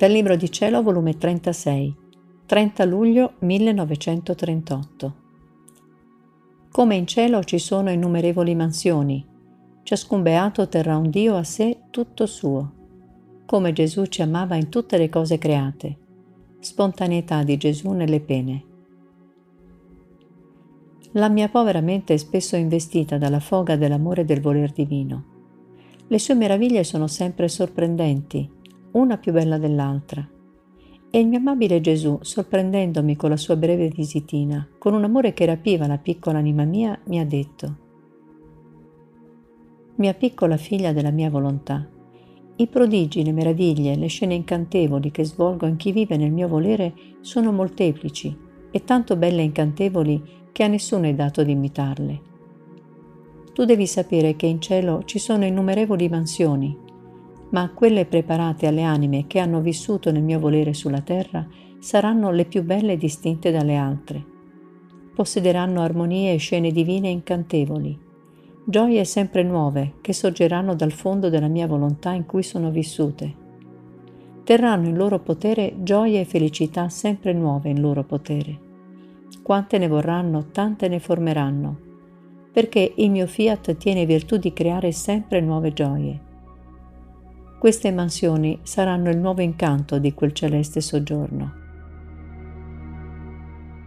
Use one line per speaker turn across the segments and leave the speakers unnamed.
Dal Libro di Cielo, volume 36, 30 luglio 1938. Come in cielo ci sono innumerevoli mansioni, ciascun beato terrà un Dio a sé tutto suo, come Gesù ci amava in tutte le cose create, spontaneità di Gesù nelle pene. La mia povera mente è spesso investita dalla foga dell'amore e del voler divino. Le sue meraviglie sono sempre sorprendenti, una più bella dell'altra. E il mio amabile Gesù, sorprendendomi con la sua breve visitina, con un amore che rapiva la piccola anima mia, mi ha detto, Mia piccola figlia della mia volontà, i prodigi, le meraviglie, le scene incantevoli che svolgo in chi vive nel mio volere sono molteplici e tanto belle e incantevoli che a nessuno è dato di imitarle. Tu devi sapere che in cielo ci sono innumerevoli mansioni, ma quelle preparate alle anime che hanno vissuto nel mio volere sulla terra saranno le più belle e distinte dalle altre. Possederanno armonie e scene divine incantevoli, gioie sempre nuove che sorgeranno dal fondo della mia volontà in cui sono vissute. Terranno in loro potere gioie e felicità sempre nuove in loro potere. Quante ne vorranno, tante ne formeranno, perché il mio fiat tiene virtù di creare sempre nuove gioie queste mansioni saranno il nuovo incanto di quel celeste soggiorno.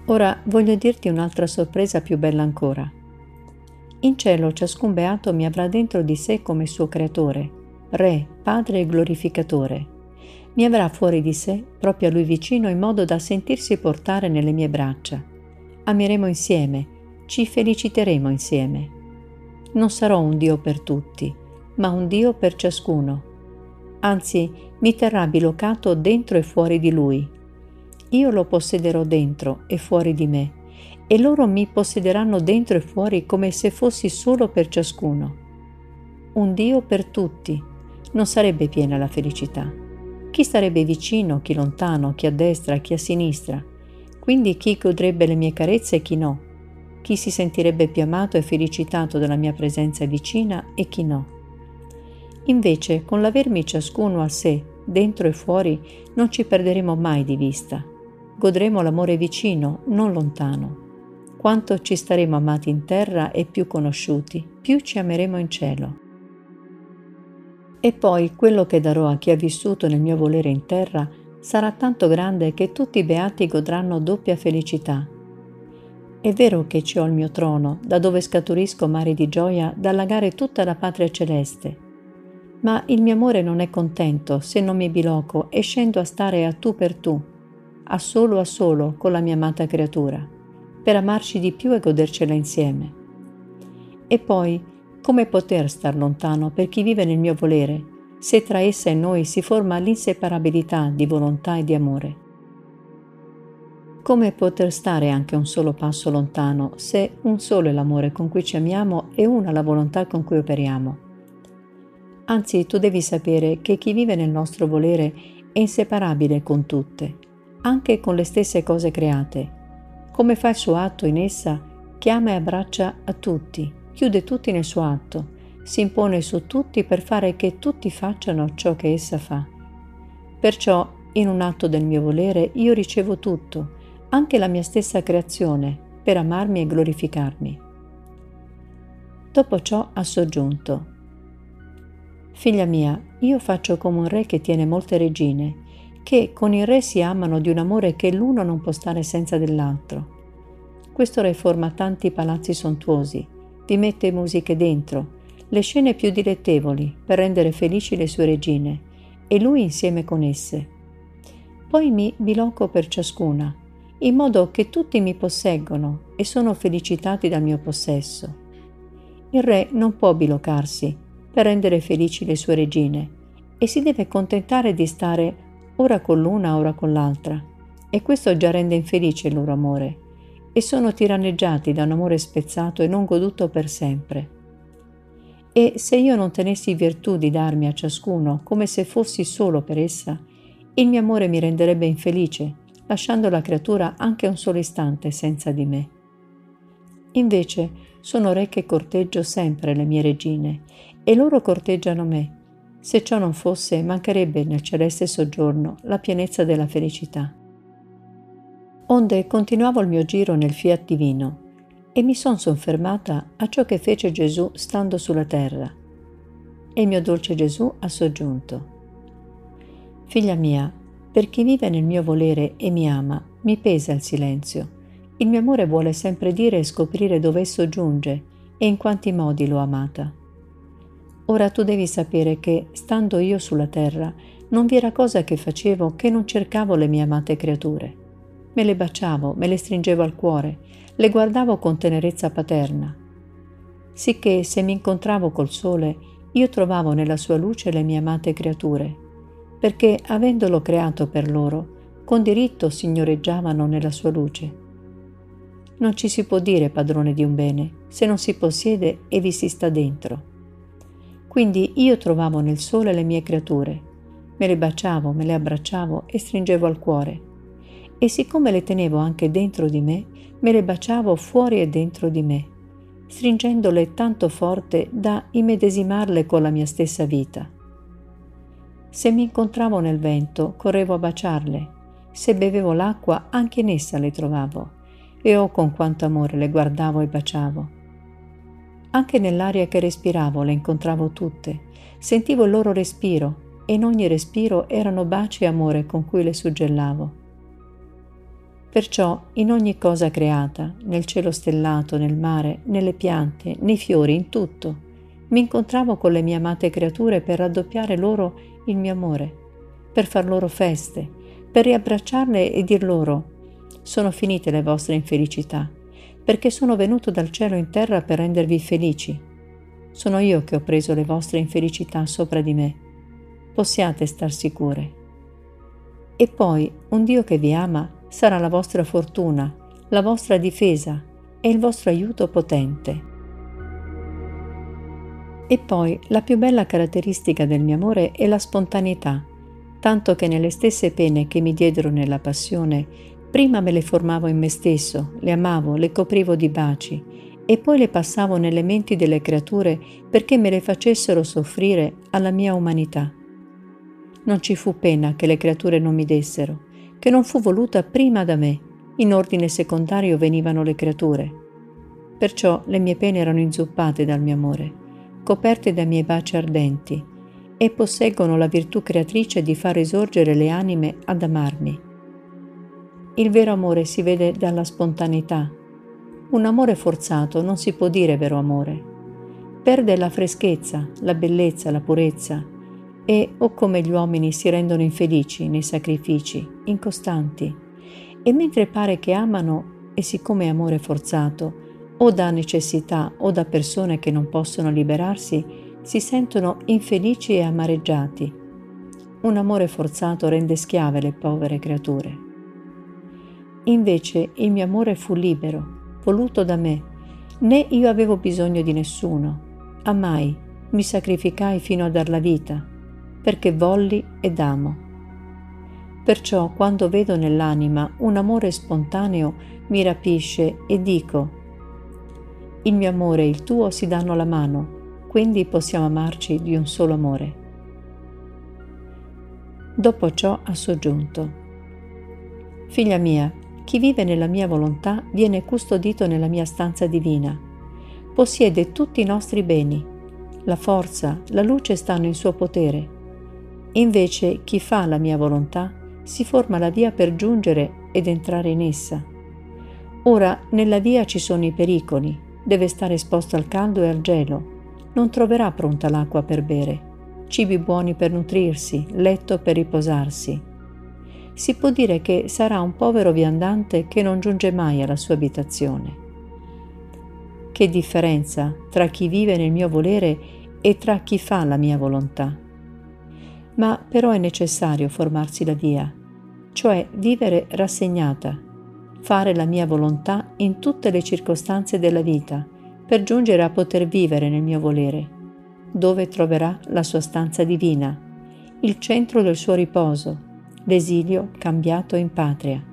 Ora voglio dirti un'altra sorpresa più bella ancora. In cielo ciascun beato mi avrà dentro di sé come suo creatore, Re, Padre e Glorificatore. Mi avrà fuori di sé, proprio a lui vicino, in modo da sentirsi portare nelle mie braccia. Ameremo insieme, ci feliciteremo insieme. Non sarò un Dio per tutti, ma un Dio per ciascuno anzi mi terrà bilocato dentro e fuori di lui. Io lo possederò dentro e fuori di me, e loro mi possederanno dentro e fuori come se fossi solo per ciascuno. Un Dio per tutti. Non sarebbe piena la felicità. Chi starebbe vicino, chi lontano, chi a destra, chi a sinistra. Quindi chi godrebbe le mie carezze e chi no. Chi si sentirebbe più amato e felicitato dalla mia presenza vicina e chi no. Invece, con l'avermi ciascuno a sé, dentro e fuori, non ci perderemo mai di vista. Godremo l'amore vicino, non lontano. Quanto ci staremo amati in terra e più conosciuti, più ci ameremo in cielo. E poi quello che darò a chi ha vissuto nel mio volere in terra sarà tanto grande che tutti i beati godranno doppia felicità. È vero che ci ho il mio trono, da dove scaturisco mari di gioia da allagare tutta la patria celeste, ma il mio amore non è contento se non mi biloco e scendo a stare a tu per tu, a solo a solo con la mia amata creatura, per amarci di più e godercela insieme. E poi, come poter star lontano per chi vive nel mio volere, se tra essa e noi si forma l'inseparabilità di volontà e di amore? Come poter stare anche un solo passo lontano se un solo è l'amore con cui ci amiamo e una la volontà con cui operiamo? Anzi, tu devi sapere che chi vive nel nostro volere è inseparabile con tutte, anche con le stesse cose create. Come fa il suo atto in essa, chiama e abbraccia a tutti, chiude tutti nel suo atto, si impone su tutti per fare che tutti facciano ciò che essa fa. Perciò, in un atto del mio volere, io ricevo tutto, anche la mia stessa creazione, per amarmi e glorificarmi. Dopo ciò ha soggiunto, Figlia mia, io faccio come un re che tiene molte regine, che con il re si amano di un amore che l'uno non può stare senza dell'altro. Questo re forma tanti palazzi sontuosi, vi mette musiche dentro, le scene più dilettevoli per rendere felici le sue regine, e lui insieme con esse. Poi mi biloco per ciascuna, in modo che tutti mi posseggono e sono felicitati dal mio possesso. Il re non può bilocarsi, per rendere felici le sue regine e si deve contentare di stare ora con l'una, ora con l'altra. E questo già rende infelice il loro amore e sono tiranneggiati da un amore spezzato e non goduto per sempre. E se io non tenessi virtù di darmi a ciascuno come se fossi solo per essa, il mio amore mi renderebbe infelice, lasciando la creatura anche un solo istante senza di me. Invece sono re che corteggio sempre le mie regine e loro corteggiano me. Se ciò non fosse, mancherebbe nel celeste soggiorno la pienezza della felicità. Onde continuavo il mio giro nel fiat divino e mi son soffermata a ciò che fece Gesù stando sulla terra. E il mio dolce Gesù ha soggiunto. Figlia mia, per chi vive nel mio volere e mi ama, mi pesa il silenzio. Il mio amore vuole sempre dire e scoprire dove esso giunge e in quanti modi l'ho amata. Ora tu devi sapere che, stando io sulla terra, non vi era cosa che facevo che non cercavo le mie amate creature. Me le baciavo, me le stringevo al cuore, le guardavo con tenerezza paterna. Sicché se mi incontravo col sole, io trovavo nella sua luce le mie amate creature, perché avendolo creato per loro, con diritto signoreggiavano nella sua luce. Non ci si può dire padrone di un bene se non si possiede e vi si sta dentro. Quindi io trovavo nel sole le mie creature, me le baciavo, me le abbracciavo e stringevo al cuore. E siccome le tenevo anche dentro di me, me le baciavo fuori e dentro di me, stringendole tanto forte da immedesimarle con la mia stessa vita. Se mi incontravo nel vento, correvo a baciarle, se bevevo l'acqua, anche in essa le trovavo, e oh con quanto amore le guardavo e baciavo. Anche nell'aria che respiravo le incontravo tutte, sentivo il loro respiro, e in ogni respiro erano baci e amore con cui le suggellavo. Perciò in ogni cosa creata, nel cielo stellato, nel mare, nelle piante, nei fiori, in tutto, mi incontravo con le mie amate creature per raddoppiare loro il mio amore, per far loro feste, per riabbracciarle e dir loro sono finite le vostre infelicità, perché sono venuto dal cielo in terra per rendervi felici. Sono io che ho preso le vostre infelicità sopra di me. Possiate star sicure. E poi un Dio che vi ama sarà la vostra fortuna, la vostra difesa e il vostro aiuto potente. E poi la più bella caratteristica del mio amore è la spontaneità, tanto che nelle stesse pene che mi diedero nella passione, prima me le formavo in me stesso, le amavo, le coprivo di baci, e poi le passavo nelle menti delle creature perché me le facessero soffrire alla mia umanità. Non ci fu pena che le creature non mi dessero, che non fu voluta prima da me. In ordine secondario venivano le creature. Perciò le mie pene erano inzuppate dal mio amore, coperte dai miei baci ardenti, e posseggono la virtù creatrice di far risorgere le anime ad amarmi. Il vero amore si vede dalla spontaneità. Un amore forzato non si può dire vero amore. Perde la freschezza, la bellezza, la purezza, e o come gli uomini si rendono infelici nei sacrifici, incostanti, e mentre pare che amano e siccome è amore forzato, o da necessità o da persone che non possono liberarsi, si sentono infelici e amareggiati. Un amore forzato rende schiave le povere creature. Invece il mio amore fu libero, voluto da me, né io avevo bisogno di nessuno. Amai, mi sacrificai fino a dar la vita, perché volli ed amo. Perciò quando vedo nell'anima un amore spontaneo mi rapisce e dico, il mio amore e il tuo si danno la mano, quindi possiamo amarci di un solo amore. Dopo ciò ha soggiunto, Figlia mia, chi vive nella mia volontà viene custodito nella mia stanza divina, possiede tutti i nostri beni, la forza, la luce stanno in suo potere. Invece chi fa la mia volontà si forma la via per giungere ed entrare in essa. Ora nella via ci sono i pericoli, deve stare esposto al caldo e al gelo, non troverà pronta l'acqua per bere, cibi buoni per nutrirsi, letto per riposarsi. Si può dire che sarà un povero viandante che non giunge mai alla sua abitazione. Che differenza tra chi vive nel mio volere e tra chi fa la mia volontà ma però è necessario formarsi la via, cioè vivere rassegnata, fare la mia volontà in tutte le circostanze della vita, per giungere a poter vivere nel mio volere, dove troverà la sua stanza divina, il centro del suo riposo, l'esilio cambiato in patria.